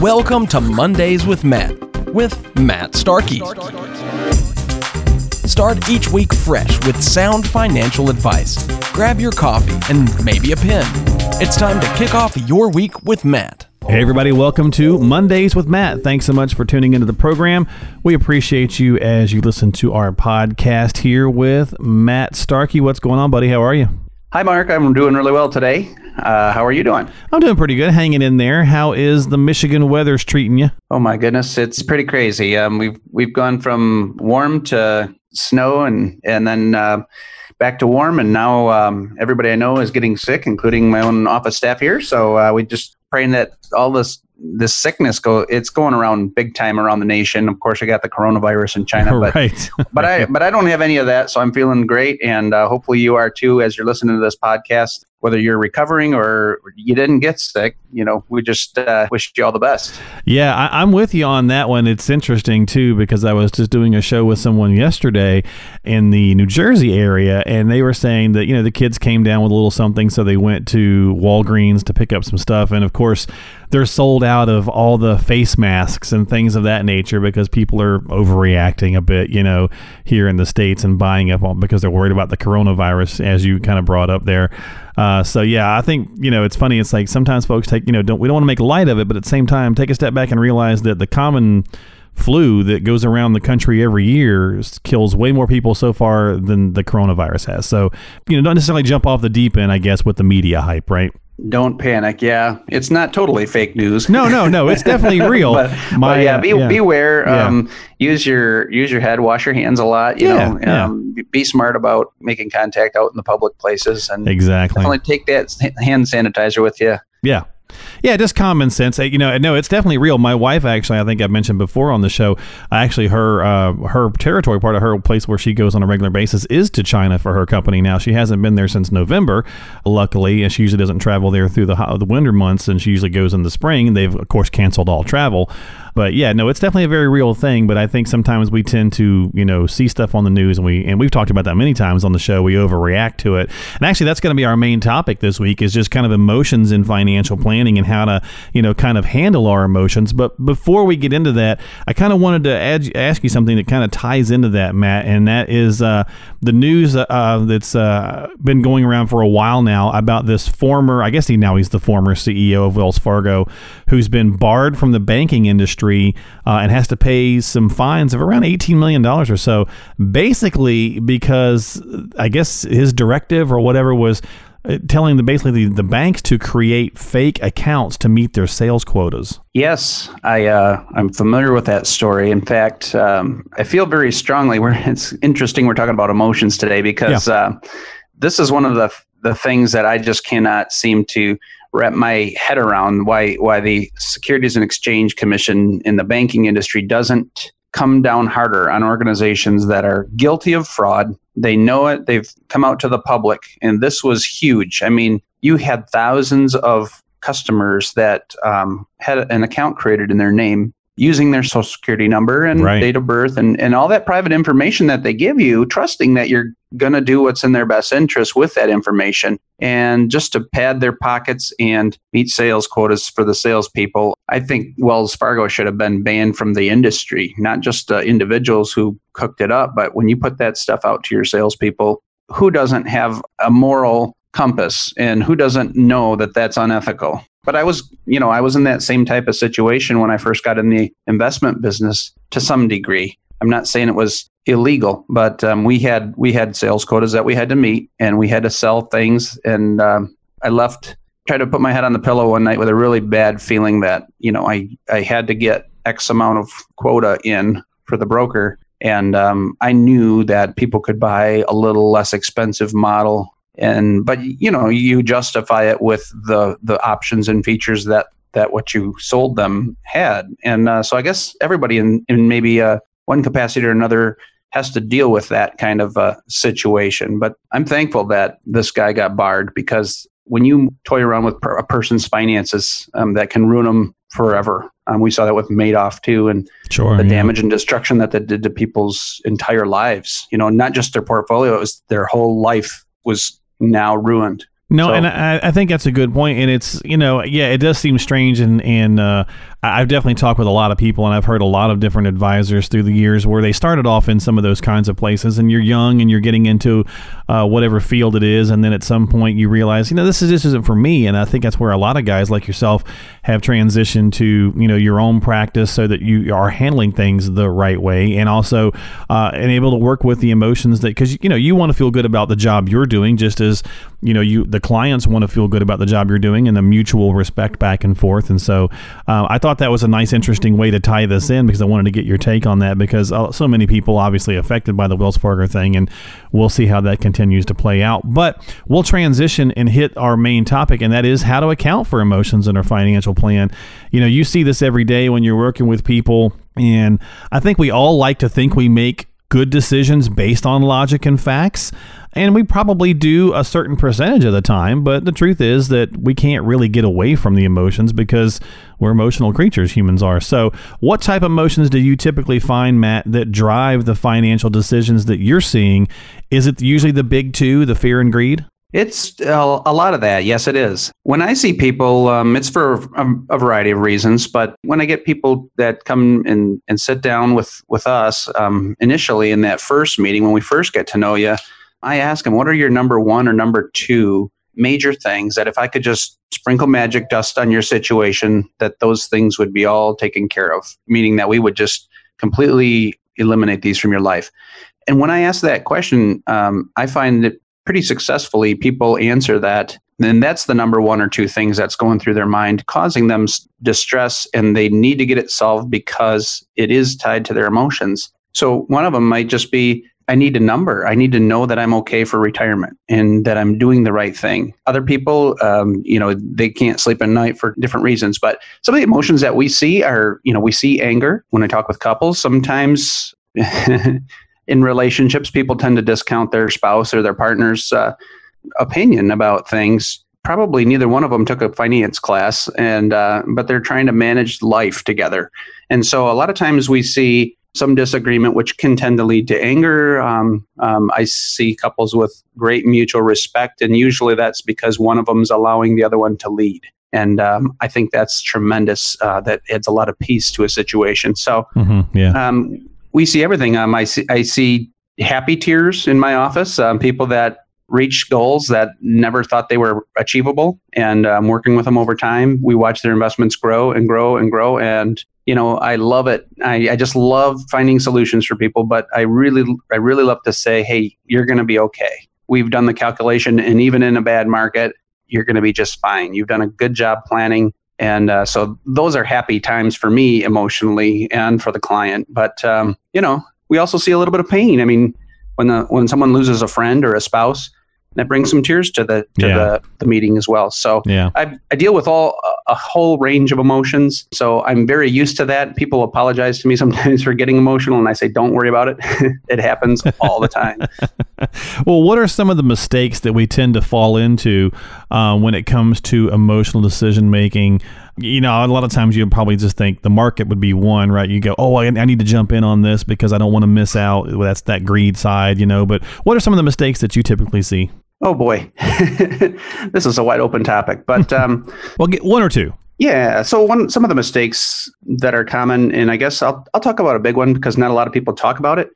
Welcome to Mondays with Matt, with Matt Starkey. Start each week fresh with sound financial advice. Grab your coffee and maybe a pen. It's time to kick off your week with Matt. Hey, everybody, welcome to Mondays with Matt. Thanks so much for tuning into the program. We appreciate you as you listen to our podcast here with Matt Starkey. What's going on, buddy? How are you? Hi, Mark. I'm doing really well today. Uh, how are you doing? I'm doing pretty good, hanging in there. How is the Michigan weather's treating you? Oh my goodness, it's pretty crazy. Um, we've we've gone from warm to snow, and and then uh, back to warm, and now um, everybody I know is getting sick, including my own office staff here. So uh, we just praying that all this this sickness go it's going around big time around the nation. Of course, I got the coronavirus in China, but right. but I but I don't have any of that, so I'm feeling great, and uh, hopefully you are too as you're listening to this podcast whether you're recovering or you didn't get sick, you know, we just uh, wish you all the best. Yeah, I, am with you on that one. It's interesting too because I was just doing a show with someone yesterday in the New Jersey area, and they were saying that you know the kids came down with a little something, so they went to Walgreens to pick up some stuff, and of course they're sold out of all the face masks and things of that nature because people are overreacting a bit, you know, here in the states and buying up on because they're worried about the coronavirus, as you kind of brought up there. Uh, so yeah, I think you know it's funny. It's like sometimes folks take you know don't we don't want to make light of it, but at the same time take a step back and realize that the common flu that goes around the country every year kills way more people so far than the coronavirus has. So you know don't necessarily jump off the deep end, I guess, with the media hype, right? Don't panic. Yeah, it's not totally fake news. No, no, no. It's definitely real. but, My, but yeah, be, yeah. beware. Yeah. Um, use your use your head. Wash your hands a lot. You yeah, know, um, be smart about making contact out in the public places, and exactly definitely take that hand sanitizer with you. Yeah, yeah, just common sense. You know, no, it's definitely real. My wife, actually, I think I've mentioned before on the show, actually, her uh, her territory, part of her place where she goes on a regular basis, is to China for her company. Now, she hasn't been there since November, luckily, and she usually doesn't travel there through the the winter months, and she usually goes in the spring. They've of course canceled all travel. But yeah, no, it's definitely a very real thing. But I think sometimes we tend to, you know, see stuff on the news and we and we've talked about that many times on the show. We overreact to it. And actually, that's going to be our main topic this week is just kind of emotions in financial planning and how to, you know, kind of handle our emotions. But before we get into that, I kind of wanted to add, ask you something that kind of ties into that, Matt, and that is uh, the news uh, that's uh, been going around for a while now about this former, I guess he now he's the former CEO of Wells Fargo, who's been barred from the banking industry uh, and has to pay some fines of around $18 million or so, basically because I guess his directive or whatever was uh, telling the basically the, the, banks to create fake accounts to meet their sales quotas. Yes, I uh, I'm familiar with that story. In fact, um, I feel very strongly. We're it's interesting. We're talking about emotions today because yeah. uh, this is one of the the things that I just cannot seem to wrap my head around why why the Securities and Exchange Commission in the banking industry doesn't come down harder on organizations that are guilty of fraud. They know it. They've come out to the public, and this was huge. I mean, you had thousands of customers that um, had an account created in their name using their social security number and right. date of birth and, and all that private information that they give you, trusting that you're going to do what's in their best interest with that information. And just to pad their pockets and meet sales quotas for the salespeople, I think Wells Fargo should have been banned from the industry, not just uh, individuals who cooked it up, but when you put that stuff out to your salespeople, who doesn't have a moral compass and who doesn't know that that's unethical? But I was, you know, I was in that same type of situation when I first got in the investment business to some degree. I'm not saying it was illegal, but um, we had we had sales quotas that we had to meet, and we had to sell things. And um, I left, tried to put my head on the pillow one night with a really bad feeling that you know I I had to get X amount of quota in for the broker, and um, I knew that people could buy a little less expensive model and but you know you justify it with the the options and features that that what you sold them had. And uh, so i guess everybody in in maybe uh, one capacity or another has to deal with that kind of uh, situation. But i'm thankful that this guy got barred because when you toy around with per- a person's finances um, that can ruin them forever. Um, we saw that with madoff too and sure, the yeah. damage and destruction that that did to people's entire lives. You know not just their portfolio it was their whole life was now ruined. No, so. and I, I, think that's a good point, and it's you know yeah, it does seem strange, and and uh, I've definitely talked with a lot of people, and I've heard a lot of different advisors through the years where they started off in some of those kinds of places, and you're young and you're getting into uh, whatever field it is, and then at some point you realize, you know, this is this isn't for me, and I think that's where a lot of guys like yourself have transitioned to, you know, your own practice so that you are handling things the right way, and also uh, and able to work with the emotions that because you know you want to feel good about the job you're doing, just as you know you the clients want to feel good about the job you're doing, and the mutual respect back and forth, and so uh, I thought that was a nice, interesting way to tie this in because I wanted to get your take on that because uh, so many people obviously affected by the Wells Fargo thing, and we'll see how that continues to play out. But we'll transition and hit our main topic, and that is how to account for emotions in our financial plan. You know, you see this every day when you're working with people, and I think we all like to think we make good decisions based on logic and facts. And we probably do a certain percentage of the time, but the truth is that we can't really get away from the emotions because we're emotional creatures, humans are. So, what type of emotions do you typically find, Matt, that drive the financial decisions that you're seeing? Is it usually the big two, the fear and greed? It's uh, a lot of that. Yes, it is. When I see people, um, it's for a, a, variety of reasons. But when I get people that come and, and sit down with with us um, initially in that first meeting, when we first get to know you, I ask them, "What are your number one or number two major things that if I could just sprinkle magic dust on your situation, that those things would be all taken care of? Meaning that we would just completely eliminate these from your life." And when I ask that question, um, I find that pretty successfully, people answer that. And that's the number one or two things that's going through their mind, causing them distress, and they need to get it solved because it is tied to their emotions. So one of them might just be I need a number. I need to know that I'm okay for retirement and that I'm doing the right thing. Other people, um, you know, they can't sleep at night for different reasons. But some of the emotions that we see are, you know, we see anger when I talk with couples. Sometimes in relationships, people tend to discount their spouse or their partner's uh, opinion about things. Probably neither one of them took a finance class, and uh, but they're trying to manage life together. And so, a lot of times we see some disagreement, which can tend to lead to anger. Um, um, I see couples with great mutual respect, and usually that's because one of them is allowing the other one to lead. And um, I think that's tremendous. Uh, that adds a lot of peace to a situation. So, mm-hmm, yeah um, we see everything. Um, I see I see happy tears in my office. Um, people that reach goals that never thought they were achievable, and I'm um, working with them over time. We watch their investments grow and grow and grow, and you know I love it. I, I just love finding solutions for people. But I really I really love to say, hey, you're going to be okay. We've done the calculation, and even in a bad market, you're going to be just fine. You've done a good job planning. And uh, so those are happy times for me emotionally and for the client. But um, you know, we also see a little bit of pain. I mean, when the when someone loses a friend or a spouse, that brings some tears to the to yeah. the, the meeting as well. So yeah. I, I deal with all a whole range of emotions. So I'm very used to that. People apologize to me sometimes for getting emotional, and I say, "Don't worry about it. it happens all the time." well, what are some of the mistakes that we tend to fall into uh, when it comes to emotional decision making? you know, a lot of times you probably just think the market would be one, right? You go, oh, I, I need to jump in on this because I don't want to miss out. That's that greed side, you know. But what are some of the mistakes that you typically see? Oh boy, this is a wide open topic, but um, well, get one or two. Yeah. So one, some of the mistakes that are common, and I guess I'll I'll talk about a big one because not a lot of people talk about it.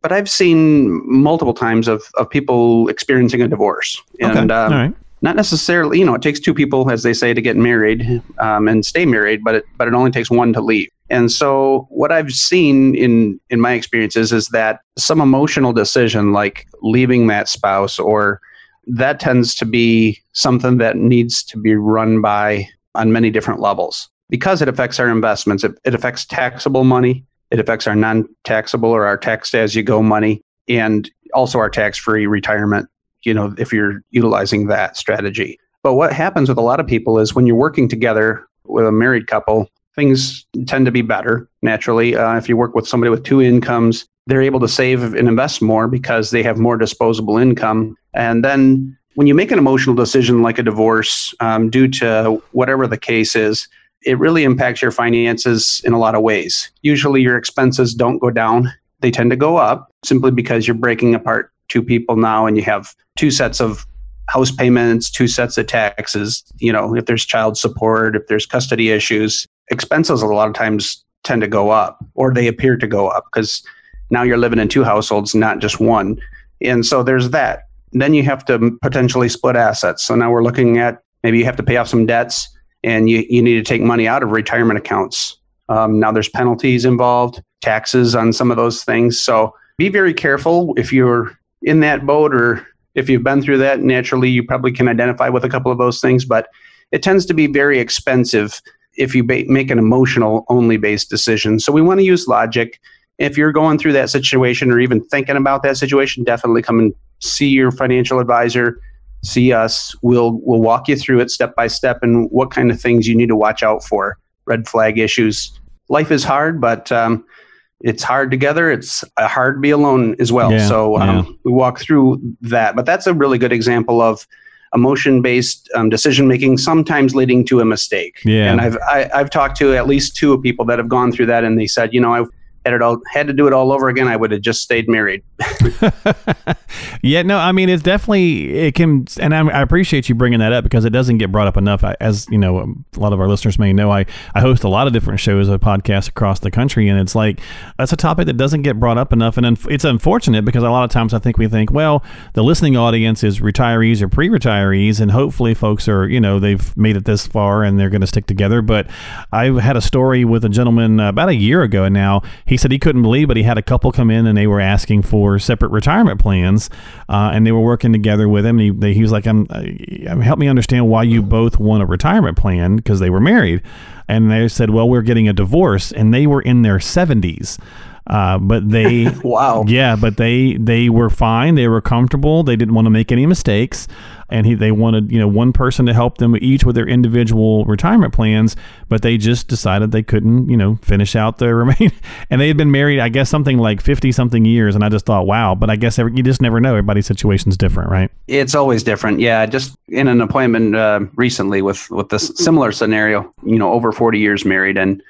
But I've seen multiple times of of people experiencing a divorce, and okay. um, right. not necessarily, you know, it takes two people, as they say, to get married um, and stay married, but it but it only takes one to leave. And so what I've seen in in my experiences is that some emotional decision like leaving that spouse or that tends to be something that needs to be run by on many different levels because it affects our investments. It, it affects taxable money, it affects our non taxable or our taxed as you go money, and also our tax free retirement, you know, if you're utilizing that strategy. But what happens with a lot of people is when you're working together with a married couple, things tend to be better naturally. Uh, if you work with somebody with two incomes, they're able to save and invest more because they have more disposable income. And then when you make an emotional decision like a divorce um, due to whatever the case is, it really impacts your finances in a lot of ways. Usually your expenses don't go down, they tend to go up simply because you're breaking apart two people now and you have two sets of house payments, two sets of taxes. You know, if there's child support, if there's custody issues, expenses a lot of times tend to go up or they appear to go up because now you're living in two households, not just one. And so there's that. Then you have to potentially split assets. So now we're looking at maybe you have to pay off some debts and you, you need to take money out of retirement accounts. Um, now there's penalties involved, taxes on some of those things. So be very careful if you're in that boat or if you've been through that. Naturally, you probably can identify with a couple of those things, but it tends to be very expensive if you ba- make an emotional only based decision. So we want to use logic. If you're going through that situation or even thinking about that situation, definitely come and see your financial advisor see us. We'll we'll walk you through it step by step and what kind of things you need to watch out for. Red flag issues. Life is hard, but um, it's hard together. It's uh, hard to be alone as well. Yeah, so um, yeah. we walk through that. But that's a really good example of emotion based um, decision making, sometimes leading to a mistake. Yeah. And I've I, I've talked to at least two people that have gone through that, and they said, you know, I've had it all had to do it all over again, I would have just stayed married. yeah, no, I mean it's definitely it can, and I, I, appreciate you bringing that up because it doesn't get brought up enough. I, as you know, a lot of our listeners may know, I I host a lot of different shows, of podcasts across the country, and it's like that's a topic that doesn't get brought up enough, and it's unfortunate because a lot of times I think we think, well, the listening audience is retirees or pre-retirees, and hopefully folks are you know they've made it this far and they're going to stick together. But I had a story with a gentleman about a year ago and now. He said he couldn't believe, but he had a couple come in and they were asking for separate retirement plans, uh, and they were working together with him. And he, they, he was like, "I'm, uh, help me understand why you both want a retirement plan because they were married." And they said, "Well, we're getting a divorce," and they were in their seventies. Uh, but they wow. Yeah but they they were fine. They were comfortable. They didn't want to make any mistakes. And he, they wanted you know one person to help them each with their individual retirement plans but they just decided they couldn't you know finish out their remain and they had been married i guess something like 50 something years. And i just thought wow. But i guess every, you just never know. Everybody's situation's different right? It's always different. Yeah just in an appointment uh, recently with with this similar scenario you know over 40 years married and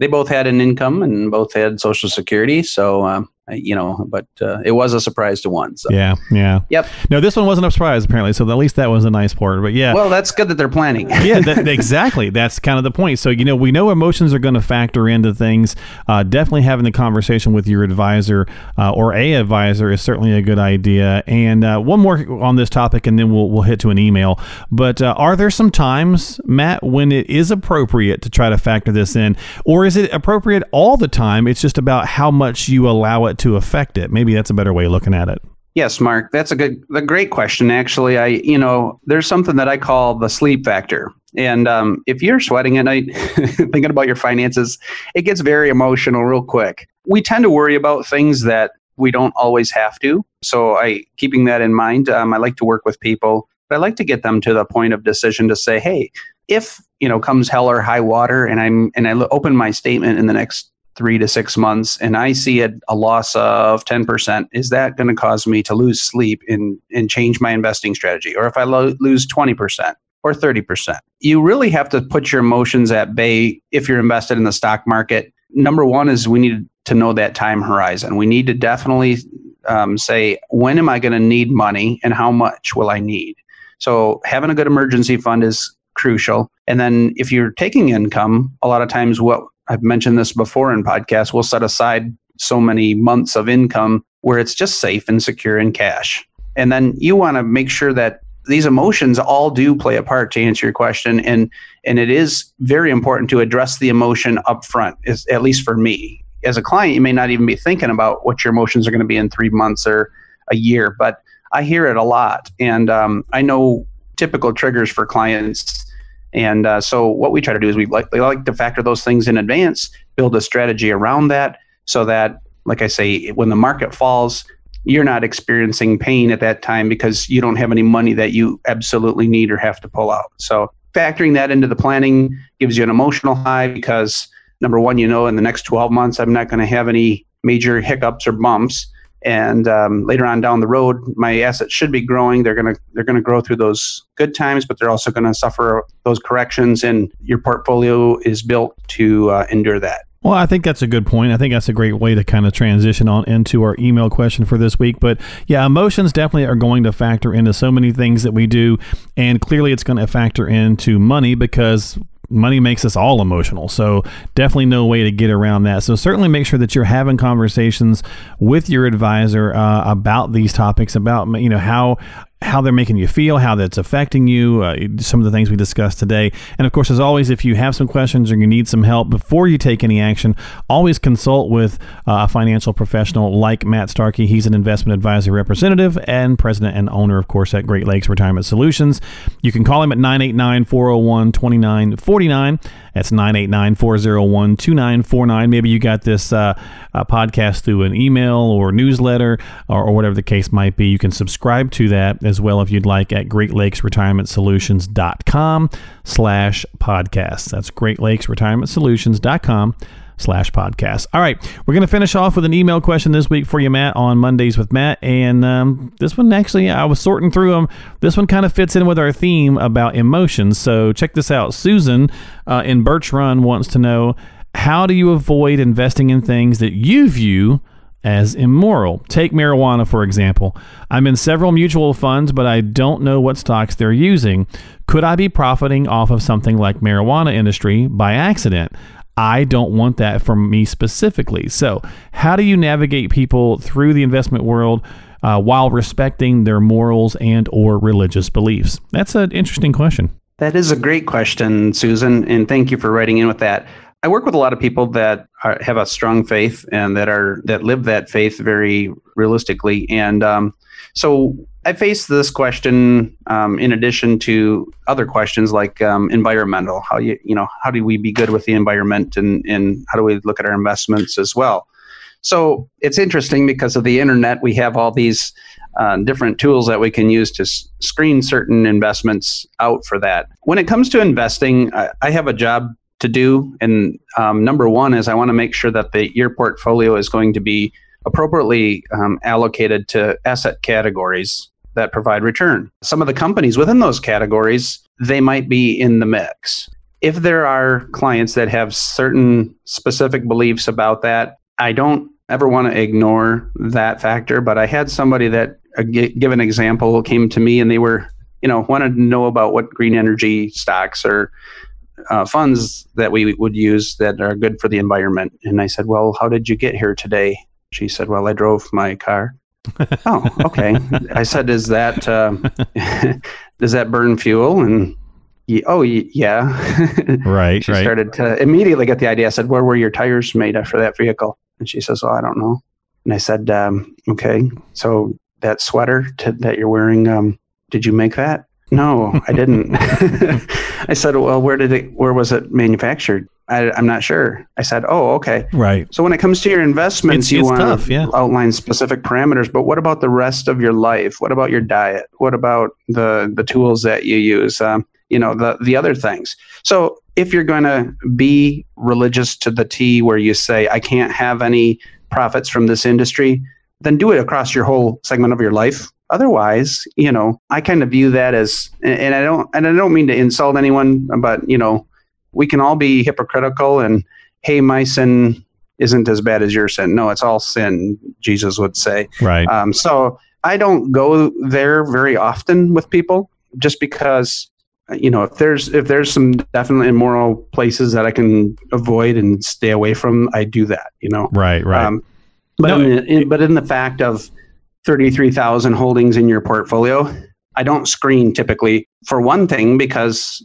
they both had an income and both had social security so um, you know, but uh, it was a surprise to one. So. Yeah, yeah. Yep. No, this one wasn't a surprise apparently, so at least that was a nice part. But yeah. Well, that's good that they're planning. yeah, that, exactly. That's kind of the point. So you know, we know emotions are going to factor into things. Uh, definitely having the conversation with your advisor uh, or a advisor is certainly a good idea. And uh, one more on this topic, and then we'll we'll hit to an email. But uh, are there some times, Matt, when it is appropriate to try to factor this in, or is it appropriate all the time? It's just about how much you allow it to affect it? Maybe that's a better way of looking at it. Yes, Mark, that's a good, a great question. Actually, I, you know, there's something that I call the sleep factor. And um, if you're sweating at night, thinking about your finances, it gets very emotional real quick. We tend to worry about things that we don't always have to. So, I, keeping that in mind, um, I like to work with people, but I like to get them to the point of decision to say, hey, if you know comes hell or high water, and I'm and I open my statement in the next three to six months and I see a, a loss of 10%, is that going to cause me to lose sleep and, and change my investing strategy? Or if I lo- lose 20% or 30%, you really have to put your emotions at bay if you're invested in the stock market. Number one is we need to know that time horizon. We need to definitely um, say, when am I going to need money and how much will I need? So having a good emergency fund is crucial. And then if you're taking income, a lot of times what I've mentioned this before in podcasts, we'll set aside so many months of income where it's just safe and secure in cash. And then you want to make sure that these emotions all do play a part to answer your question and and it is very important to address the emotion up front is at least for me as a client you may not even be thinking about what your emotions are going to be in three months or a year but i hear it a lot and um, i know typical triggers for clients and uh, so what we try to do is we like, we like to factor those things in advance, build a strategy around that so that, like I say, when the market falls, you're not experiencing pain at that time because you don't have any money that you absolutely need or have to pull out. So factoring that into the planning gives you an emotional high because number one, you know, in the next 12 months, I'm not going to have any major hiccups or bumps and um, later on down the road my assets should be growing they're going to they're to grow through those good times but they're also going to suffer those corrections and your portfolio is built to uh, endure that well, I think that's a good point. I think that's a great way to kind of transition on into our email question for this week. But yeah, emotions definitely are going to factor into so many things that we do. And clearly it's going to factor into money because money makes us all emotional. So definitely no way to get around that. So certainly make sure that you're having conversations with your advisor uh, about these topics, about you know how how they're making you feel, how that's affecting you, uh, some of the things we discussed today. And of course, as always, if you have some questions or you need some help before you take any action, always consult with uh, a financial professional like Matt Starkey. He's an investment advisor representative and president and owner, of course, at Great Lakes Retirement Solutions. You can call him at 989 401 2949. That's 989 401 2949. Maybe you got this uh, uh, podcast through an email or newsletter or, or, whatever the case might be. You can subscribe to that as well if you'd like at greatlakesretirementsolutions.com slash podcasts. That's greatlakesretirementsolutions.com slash podcast. All right, we're going to finish off with an email question this week for you, Matt, on Mondays with Matt. And um, this one actually, I was sorting through them. This one kind of fits in with our theme about emotions. So check this out. Susan uh, in Birch Run wants to know how do you avoid investing in things that you view as immoral. Take marijuana, for example. I'm in several mutual funds, but I don't know what stocks they're using. Could I be profiting off of something like marijuana industry by accident? I don't want that for me specifically. So, how do you navigate people through the investment world uh, while respecting their morals and or religious beliefs? That's an interesting question. That is a great question, Susan, and thank you for writing in with that. I work with a lot of people that are, have a strong faith and that are that live that faith very realistically, and um, so I face this question um, in addition to other questions like um, environmental. How you you know how do we be good with the environment and and how do we look at our investments as well? So it's interesting because of the internet, we have all these uh, different tools that we can use to s- screen certain investments out for that. When it comes to investing, I, I have a job to do, and um, number one is I want to make sure that the your portfolio is going to be appropriately um, allocated to asset categories that provide return. Some of the companies within those categories, they might be in the mix. If there are clients that have certain specific beliefs about that, I don't ever want to ignore that factor. But I had somebody that, uh, give an example, came to me and they were, you know, wanted to know about what green energy stocks or uh, funds that we would use that are good for the environment. And I said, Well, how did you get here today? She said, Well, I drove my car. oh, okay. I said, "Is that uh, does that burn fuel?" And oh, yeah. right. Right. She right. started to immediately get the idea. I said, "Where were your tires made for that vehicle?" And she says, well I don't know." And I said, um, "Okay, so that sweater that you're wearing, um, did you make that?" No, I didn't. I said, "Well, where did it? Where was it manufactured?" I, am not sure. I said, "Oh, okay." Right. So when it comes to your investments, it's, you want to yeah. outline specific parameters. But what about the rest of your life? What about your diet? What about the the tools that you use? Um, you know, the the other things. So if you're going to be religious to the T, where you say, "I can't have any profits from this industry," then do it across your whole segment of your life otherwise you know i kind of view that as and i don't and i don't mean to insult anyone but you know we can all be hypocritical and hey my sin isn't as bad as your sin. No it's all sin jesus would say. Right. Um, so i don't go there very often with people just because you know if there's if there's some definitely immoral places that i can avoid and stay away from i do that you know? Right right. Um, but no, in the, in, but in the fact of 33,000 holdings in your portfolio I don't screen typically for one thing because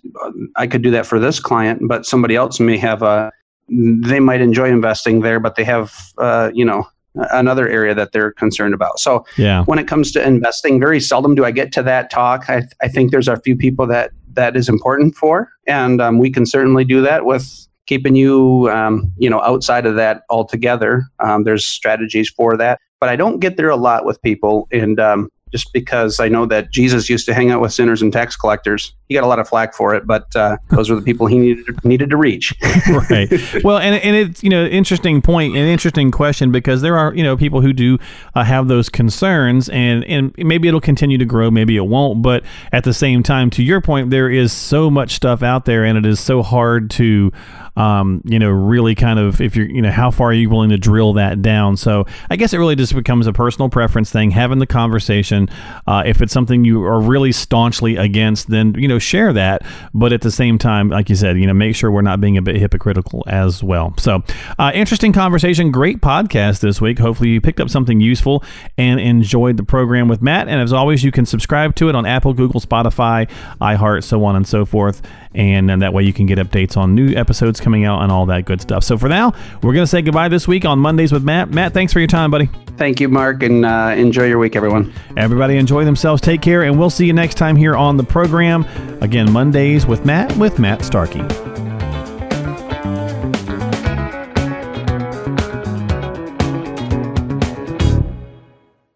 I could do that for this client, but somebody else may have a, they might enjoy investing there, but they have, uh, you know, another area that they're concerned about. So yeah. when it comes to investing, very seldom do I get to that talk. I, I think there's a few people that that is important for, and um, we can certainly do that with keeping you, um, you know, outside of that altogether. Um, there's strategies for that, but I don't get there a lot with people, and um, just because I know that Jesus used to hang out with sinners and tax collectors. He got a lot of flack for it, but uh, those were the people he needed needed to reach. right. Well, and and it's you know interesting point, an interesting question because there are you know people who do uh, have those concerns, and and maybe it'll continue to grow, maybe it won't, but at the same time, to your point, there is so much stuff out there, and it is so hard to um, you know, really kind of if you're, you know, how far are you willing to drill that down? So I guess it really just becomes a personal preference thing, having the conversation information. Uh, if it's something you are really staunchly against, then you know share that. But at the same time, like you said, you know make sure we're not being a bit hypocritical as well. So uh, interesting conversation, great podcast this week. Hopefully you picked up something useful and enjoyed the program with Matt. And as always, you can subscribe to it on Apple, Google, Spotify, iHeart, so on and so forth. And, and that way you can get updates on new episodes coming out and all that good stuff. So for now, we're going to say goodbye this week on Mondays with Matt. Matt, thanks for your time, buddy. Thank you, Mark, and uh, enjoy your week, everyone. Everybody enjoy themselves. Take care, and we'll see you next time here on the program. Again, Mondays with Matt with Matt Starkey.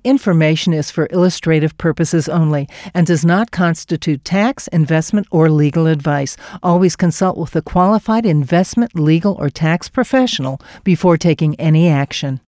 Information is for illustrative purposes only and does not constitute tax, investment, or legal advice. Always consult with a qualified investment, legal, or tax professional before taking any action.